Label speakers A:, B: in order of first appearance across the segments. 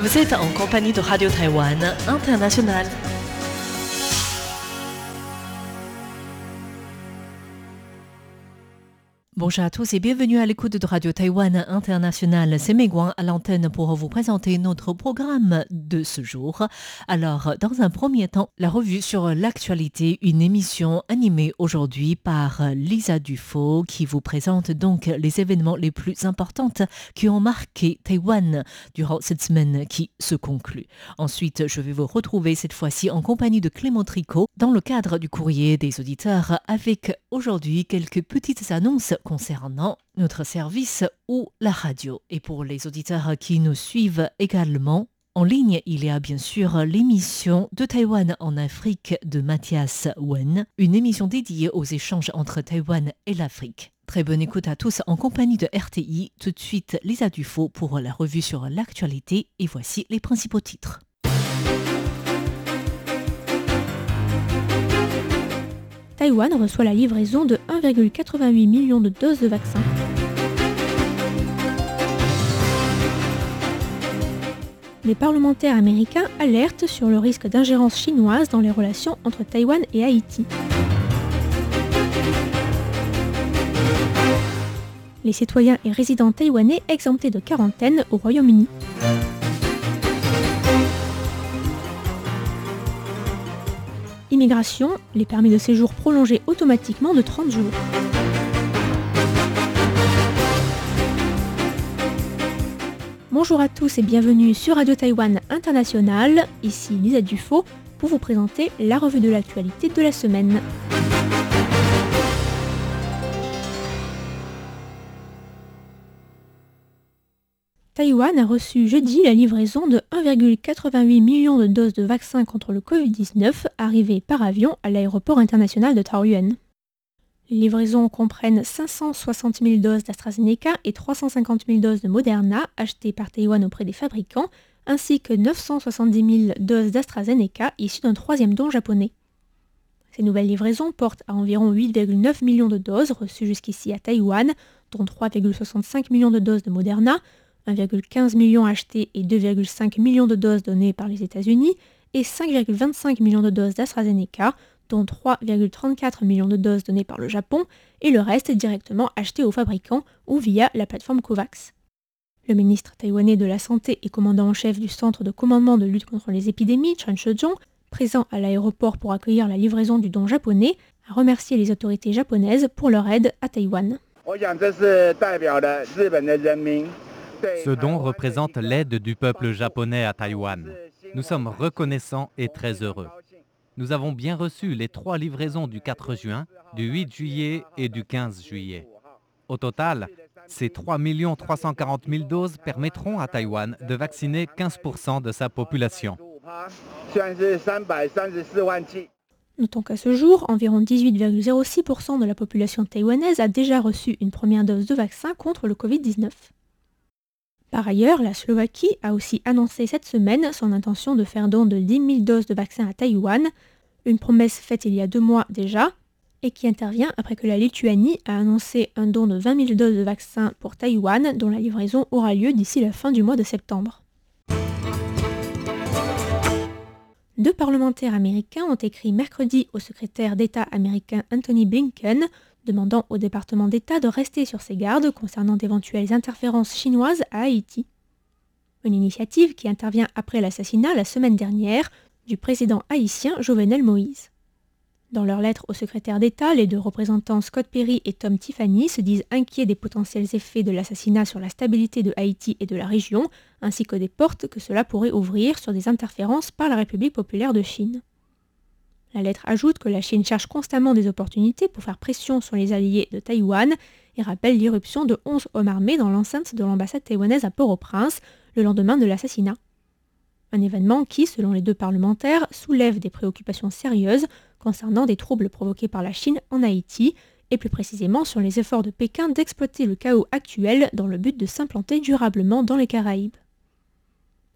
A: Vous êtes en compagnie de Radio Taïwan International. Bonjour à tous et bienvenue à l'écoute de Radio Taïwan International. C'est Meguan à l'antenne pour vous présenter notre programme de ce jour. Alors, dans un premier temps, la revue sur l'actualité, une émission animée aujourd'hui par Lisa Dufaux qui vous présente donc les événements les plus importants qui ont marqué Taïwan durant cette semaine qui se conclut. Ensuite, je vais vous retrouver cette fois-ci en compagnie de Clément Tricot dans le cadre du courrier des auditeurs avec aujourd'hui quelques petites annonces concernant notre service ou la radio. Et pour les auditeurs qui nous suivent également, en ligne, il y a bien sûr l'émission de Taïwan en Afrique de Mathias Wen, une émission dédiée aux échanges entre Taïwan et l'Afrique. Très bonne écoute à tous en compagnie de RTI. Tout de suite, Lisa Dufaux pour la revue sur l'actualité et voici les principaux titres.
B: Taïwan reçoit la livraison de 1,88 million de doses de vaccins. Les parlementaires américains alertent sur le risque d'ingérence chinoise dans les relations entre Taïwan et Haïti. Les citoyens et résidents taïwanais exemptés de quarantaine au Royaume-Uni. Immigration, les permis de séjour prolongés automatiquement de 30 jours. Bonjour à tous et bienvenue sur Radio Taïwan International. Ici Lisa Dufaux pour vous présenter la revue de l'actualité de la semaine. Taïwan a reçu jeudi la livraison de 1,88 million de doses de vaccins contre le Covid-19 arrivées par avion à l'aéroport international de Taoyuan. Les livraisons comprennent 560 000 doses d'AstraZeneca et 350 000 doses de Moderna achetées par Taïwan auprès des fabricants, ainsi que 970 000 doses d'AstraZeneca issues d'un troisième don japonais. Ces nouvelles livraisons portent à environ 8,9 millions de doses reçues jusqu'ici à Taïwan, dont 3,65 millions de doses de Moderna, 1,15 million achetés et 2,5 millions de doses données par les États-Unis, et 5,25 millions de doses d'AstraZeneca, dont 3,34 millions de doses données par le Japon, et le reste directement acheté aux fabricants ou via la plateforme COVAX. Le ministre taïwanais de la Santé et commandant en chef du Centre de commandement de lutte contre les épidémies, Chan Shojong, présent à l'aéroport pour accueillir la livraison du don japonais, a remercié les autorités japonaises pour leur aide à Taïwan.
C: Ce don représente l'aide du peuple japonais à Taïwan. Nous sommes reconnaissants et très heureux. Nous avons bien reçu les trois livraisons du 4 juin, du 8 juillet et du 15 juillet. Au total, ces 3 340 000 doses permettront à Taïwan de vacciner 15% de sa population.
B: Notons qu'à ce jour, environ 18,06% de la population taïwanaise a déjà reçu une première dose de vaccin contre le Covid-19. Par ailleurs, la Slovaquie a aussi annoncé cette semaine son intention de faire don de 10 000 doses de vaccins à Taïwan, une promesse faite il y a deux mois déjà, et qui intervient après que la Lituanie a annoncé un don de 20 000 doses de vaccins pour Taïwan, dont la livraison aura lieu d'ici la fin du mois de septembre. Deux parlementaires américains ont écrit mercredi au secrétaire d'État américain Anthony Blinken demandant au département d'État de rester sur ses gardes concernant d'éventuelles interférences chinoises à Haïti. Une initiative qui intervient après l'assassinat la semaine dernière du président haïtien Jovenel Moïse. Dans leur lettre au secrétaire d'État, les deux représentants Scott Perry et Tom Tiffany se disent inquiets des potentiels effets de l'assassinat sur la stabilité de Haïti et de la région, ainsi que des portes que cela pourrait ouvrir sur des interférences par la République populaire de Chine. La lettre ajoute que la Chine cherche constamment des opportunités pour faire pression sur les alliés de Taïwan et rappelle l'irruption de 11 hommes armés dans l'enceinte de l'ambassade taïwanaise à Port-au-Prince le lendemain de l'assassinat. Un événement qui, selon les deux parlementaires, soulève des préoccupations sérieuses concernant des troubles provoqués par la Chine en Haïti et plus précisément sur les efforts de Pékin d'exploiter le chaos actuel dans le but de s'implanter durablement dans les Caraïbes.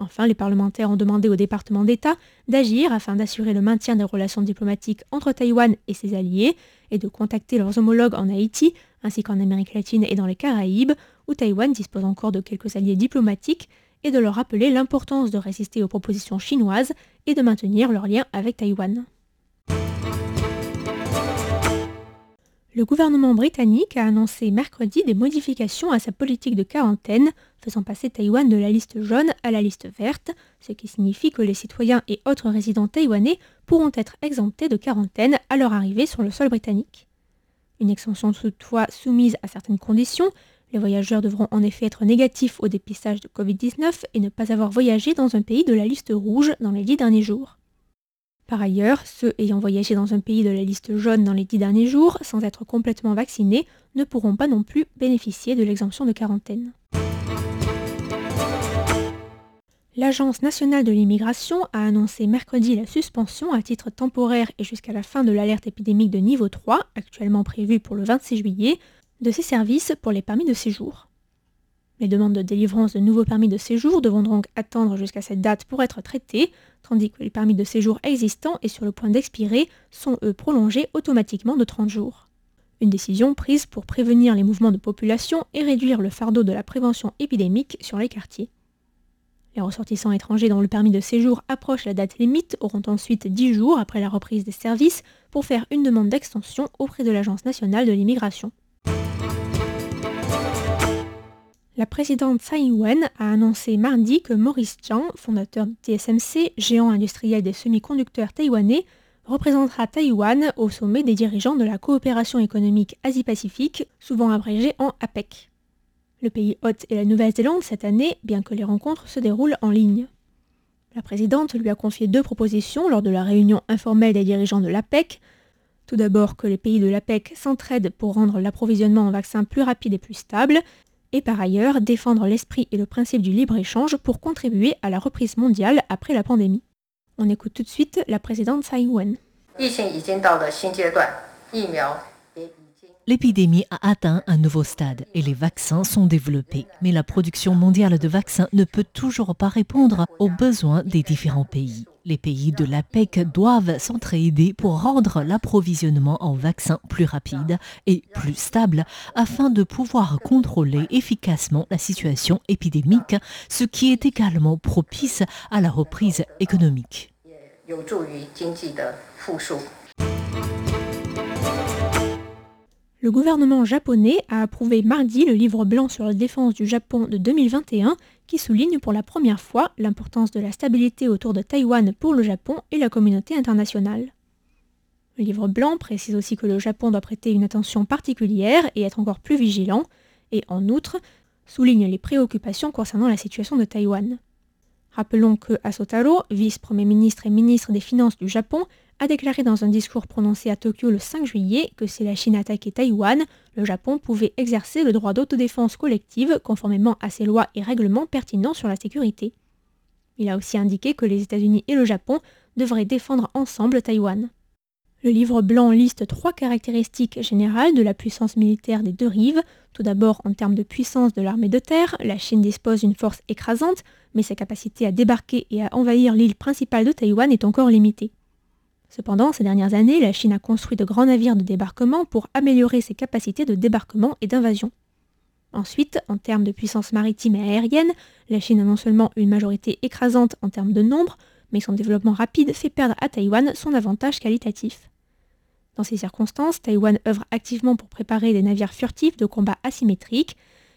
B: Enfin, les parlementaires ont demandé au département d'État d'agir afin d'assurer le maintien des relations diplomatiques entre Taïwan et ses alliés et de contacter leurs homologues en Haïti ainsi qu'en Amérique latine et dans les Caraïbes, où Taïwan dispose encore de quelques alliés diplomatiques et de leur rappeler l'importance de résister aux propositions chinoises et de maintenir leur lien avec Taïwan. Le gouvernement britannique a annoncé mercredi des modifications à sa politique de quarantaine, faisant passer Taïwan de la liste jaune à la liste verte, ce qui signifie que les citoyens et autres résidents taïwanais pourront être exemptés de quarantaine à leur arrivée sur le sol britannique. Une extension toutefois soumise à certaines conditions, les voyageurs devront en effet être négatifs au dépistage de Covid-19 et ne pas avoir voyagé dans un pays de la liste rouge dans les dix derniers jours. Par ailleurs, ceux ayant voyagé dans un pays de la liste jaune dans les dix derniers jours sans être complètement vaccinés ne pourront pas non plus bénéficier de l'exemption de quarantaine. L'Agence nationale de l'immigration a annoncé mercredi la suspension à titre temporaire et jusqu'à la fin de l'alerte épidémique de niveau 3, actuellement prévue pour le 26 juillet, de ses services pour les permis de séjour. Les demandes de délivrance de nouveaux permis de séjour devront donc attendre jusqu'à cette date pour être traitées, tandis que les permis de séjour existants et sur le point d'expirer sont eux prolongés automatiquement de 30 jours. Une décision prise pour prévenir les mouvements de population et réduire le fardeau de la prévention épidémique sur les quartiers. Les ressortissants étrangers dont le permis de séjour approche la date limite auront ensuite 10 jours après la reprise des services pour faire une demande d'extension auprès de l'Agence nationale de l'immigration. La présidente Tsai a annoncé mardi que Maurice Zhang, fondateur de TSMC, géant industriel des semi-conducteurs taïwanais, représentera Taïwan au sommet des dirigeants de la coopération économique Asie-Pacifique, souvent abrégée en APEC. Le pays hôte est la Nouvelle-Zélande cette année, bien que les rencontres se déroulent en ligne. La présidente lui a confié deux propositions lors de la réunion informelle des dirigeants de l'APEC. Tout d'abord que les pays de l'APEC s'entraident pour rendre l'approvisionnement en vaccins plus rapide et plus stable, et par ailleurs défendre l'esprit et le principe du libre-échange pour contribuer à la reprise mondiale après la pandémie. On écoute tout de suite la présidente Tsai Ing-wen.
A: L'épidémie a atteint un nouveau stade et les vaccins sont développés. Mais la production mondiale de vaccins ne peut toujours pas répondre aux besoins des différents pays. Les pays de l'APEC doivent s'entraider pour rendre l'approvisionnement en vaccins plus rapide et plus stable afin de pouvoir contrôler efficacement la situation épidémique, ce qui est également propice à la reprise économique.
B: Le gouvernement japonais a approuvé mardi le livre blanc sur la défense du Japon de 2021 qui souligne pour la première fois l'importance de la stabilité autour de Taïwan pour le Japon et la communauté internationale. Le livre blanc précise aussi que le Japon doit prêter une attention particulière et être encore plus vigilant, et en outre souligne les préoccupations concernant la situation de Taïwan. Rappelons que Asotaro, vice-premier ministre et ministre des Finances du Japon, a déclaré dans un discours prononcé à Tokyo le 5 juillet que si la Chine attaquait Taïwan, le Japon pouvait exercer le droit d'autodéfense collective conformément à ses lois et règlements pertinents sur la sécurité. Il a aussi indiqué que les États-Unis et le Japon devraient défendre ensemble Taïwan. Le livre blanc liste trois caractéristiques générales de la puissance militaire des deux rives. Tout d'abord, en termes de puissance de l'armée de terre, la Chine dispose d'une force écrasante, mais sa capacité à débarquer et à envahir l'île principale de Taïwan est encore limitée. Cependant, ces dernières années, la Chine a construit de grands navires de débarquement pour améliorer ses capacités de débarquement et d'invasion. Ensuite, en termes de puissance maritime et aérienne, la Chine a non seulement une majorité écrasante en termes de nombre, mais son développement rapide fait perdre à Taïwan son avantage qualitatif. Dans ces circonstances, Taïwan œuvre activement pour préparer des navires furtifs de combat asymétriques.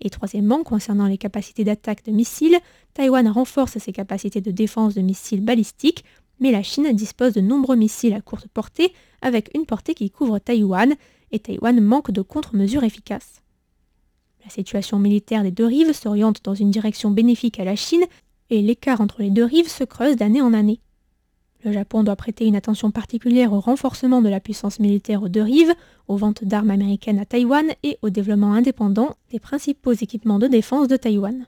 B: Et troisièmement, concernant les capacités d'attaque de missiles, Taïwan renforce ses capacités de défense de missiles balistiques mais la Chine dispose de nombreux missiles à courte portée avec une portée qui couvre Taïwan et Taïwan manque de contre-mesures efficaces. La situation militaire des deux rives s'oriente dans une direction bénéfique à la Chine et l'écart entre les deux rives se creuse d'année en année. Le Japon doit prêter une attention particulière au renforcement de la puissance militaire aux deux rives, aux ventes d'armes américaines à Taïwan et au développement indépendant des principaux équipements de défense de Taïwan.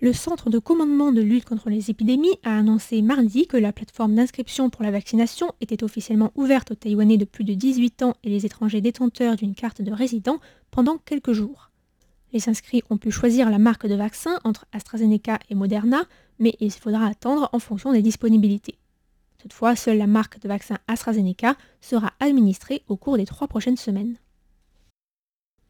B: Le Centre de commandement de lutte contre les épidémies a annoncé mardi que la plateforme d'inscription pour la vaccination était officiellement ouverte aux Taïwanais de plus de 18 ans et les étrangers détenteurs d'une carte de résident pendant quelques jours. Les inscrits ont pu choisir la marque de vaccin entre AstraZeneca et Moderna, mais il faudra attendre en fonction des disponibilités. Toutefois, seule la marque de vaccin AstraZeneca sera administrée au cours des trois prochaines semaines.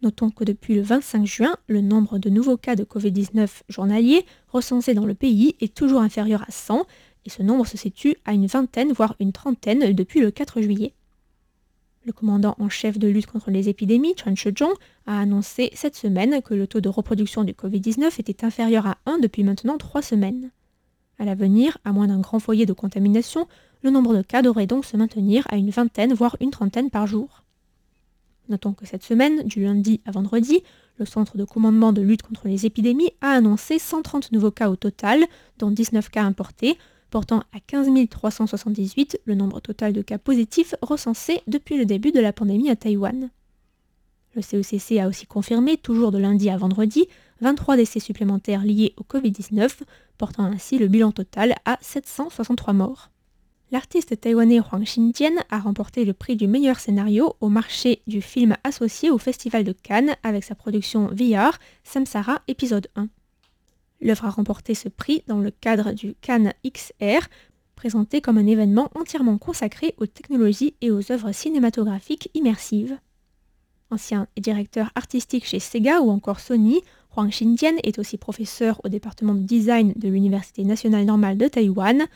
B: Notons que depuis le 25 juin, le nombre de nouveaux cas de Covid-19 journaliers recensés dans le pays est toujours inférieur à 100, et ce nombre se situe à une vingtaine, voire une trentaine depuis le 4 juillet. Le commandant en chef de lutte contre les épidémies, Chan Shojong, a annoncé cette semaine que le taux de reproduction du Covid-19 était inférieur à 1 depuis maintenant 3 semaines. À l'avenir, à moins d'un grand foyer de contamination, le nombre de cas devrait donc se maintenir à une vingtaine, voire une trentaine par jour. Notons que cette semaine, du lundi à vendredi, le Centre de commandement de lutte contre les épidémies a annoncé 130 nouveaux cas au total, dont 19 cas importés, portant à 15 378 le nombre total de cas positifs recensés depuis le début de la pandémie à Taïwan. Le CECC a aussi confirmé, toujours de lundi à vendredi, 23 décès supplémentaires liés au Covid-19, portant ainsi le bilan total à 763 morts. L'artiste taïwanais Huang Xinjian a remporté le prix du meilleur scénario au marché du film associé au Festival de Cannes avec sa production VR Samsara épisode 1. L'œuvre a remporté ce prix dans le cadre du Cannes XR, présenté comme un événement entièrement consacré aux technologies et aux œuvres cinématographiques immersives. Ancien directeur artistique chez Sega ou encore Sony, Huang Xinjian est aussi professeur au département de design de l'Université nationale normale de Taïwan.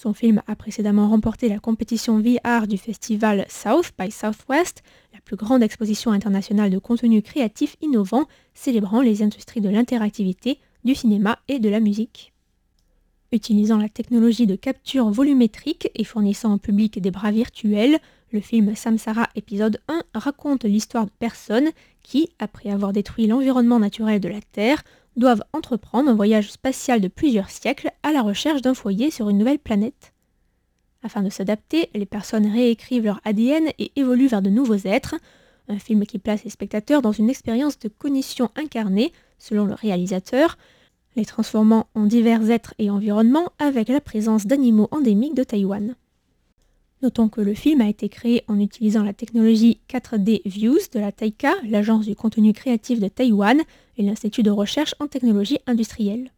B: Son film a précédemment remporté la compétition VR du festival South by Southwest, la plus grande exposition internationale de contenu créatif innovant célébrant les industries de l'interactivité, du cinéma et de la musique. Utilisant la technologie de capture volumétrique et fournissant au public des bras virtuels, le film Samsara épisode 1 raconte l'histoire de personnes qui, après avoir détruit l'environnement naturel de la Terre, doivent entreprendre un voyage spatial de plusieurs siècles à la recherche d'un foyer sur une nouvelle planète. Afin de s'adapter, les personnes réécrivent leur ADN et évoluent vers de nouveaux êtres, un film qui place les spectateurs dans une expérience de cognition incarnée, selon le réalisateur, les transformant en divers êtres et environnements avec la présence d'animaux endémiques de Taïwan. Notons que le film a été créé en utilisant la technologie 4D Views de la Taika, l'agence du contenu créatif de Taïwan et l'Institut de recherche en technologie industrielle.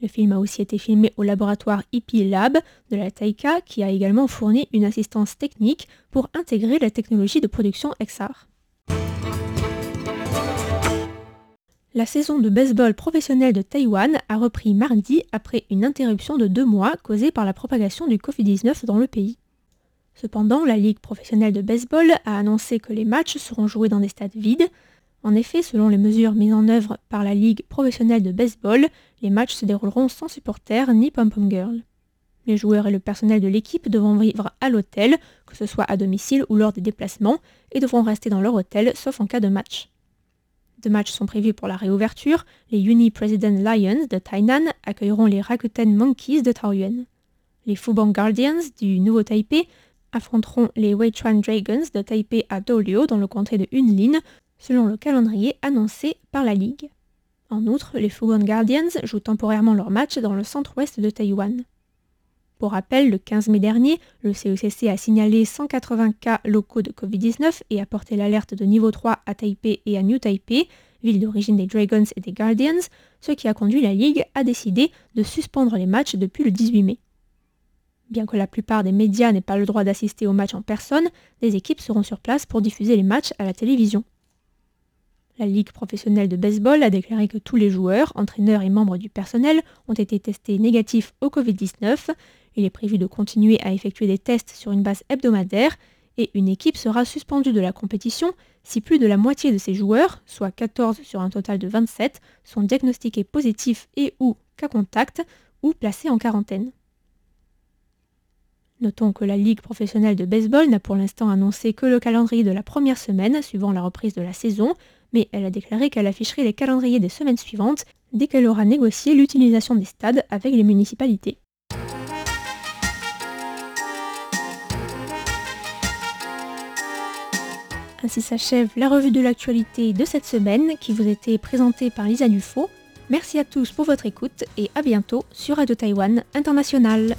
B: Le film a aussi été filmé au laboratoire IP Lab de la Taika qui a également fourni une assistance technique pour intégrer la technologie de production XR. La saison de baseball professionnel de Taïwan a repris mardi après une interruption de deux mois causée par la propagation du Covid-19 dans le pays. Cependant, la Ligue professionnelle de baseball a annoncé que les matchs seront joués dans des stades vides. En effet, selon les mesures mises en œuvre par la Ligue professionnelle de baseball, les matchs se dérouleront sans supporters ni pom-pom girl. Les joueurs et le personnel de l'équipe devront vivre à l'hôtel, que ce soit à domicile ou lors des déplacements, et devront rester dans leur hôtel sauf en cas de match. Deux matchs sont prévus pour la réouverture. Les Uni President Lions de Tainan accueilleront les Rakuten Monkeys de Taoyuan. Les Fubon Guardians du Nouveau Taipei affronteront les Weichuan Dragons de Taipei à Doliu dans le comté de Yunlin, selon le calendrier annoncé par la Ligue. En outre, les Fubon Guardians jouent temporairement leur match dans le centre-ouest de Taïwan. Pour rappel, le 15 mai dernier, le CECC a signalé 180 cas locaux de Covid-19 et a porté l'alerte de niveau 3 à Taipei et à New Taipei, ville d'origine des Dragons et des Guardians, ce qui a conduit la Ligue à décider de suspendre les matchs depuis le 18 mai. Bien que la plupart des médias n'aient pas le droit d'assister aux matchs en personne, des équipes seront sur place pour diffuser les matchs à la télévision. La Ligue professionnelle de baseball a déclaré que tous les joueurs, entraîneurs et membres du personnel ont été testés négatifs au Covid-19. Il est prévu de continuer à effectuer des tests sur une base hebdomadaire et une équipe sera suspendue de la compétition si plus de la moitié de ses joueurs, soit 14 sur un total de 27, sont diagnostiqués positifs et ou cas contact ou placés en quarantaine. Notons que la Ligue professionnelle de baseball n'a pour l'instant annoncé que le calendrier de la première semaine suivant la reprise de la saison, mais elle a déclaré qu'elle afficherait les calendriers des semaines suivantes dès qu'elle aura négocié l'utilisation des stades avec les municipalités. Ainsi s'achève la revue de l'actualité de cette semaine qui vous était présentée par Lisa Dufaux. Merci à tous pour votre écoute et à bientôt sur Radio Taïwan International.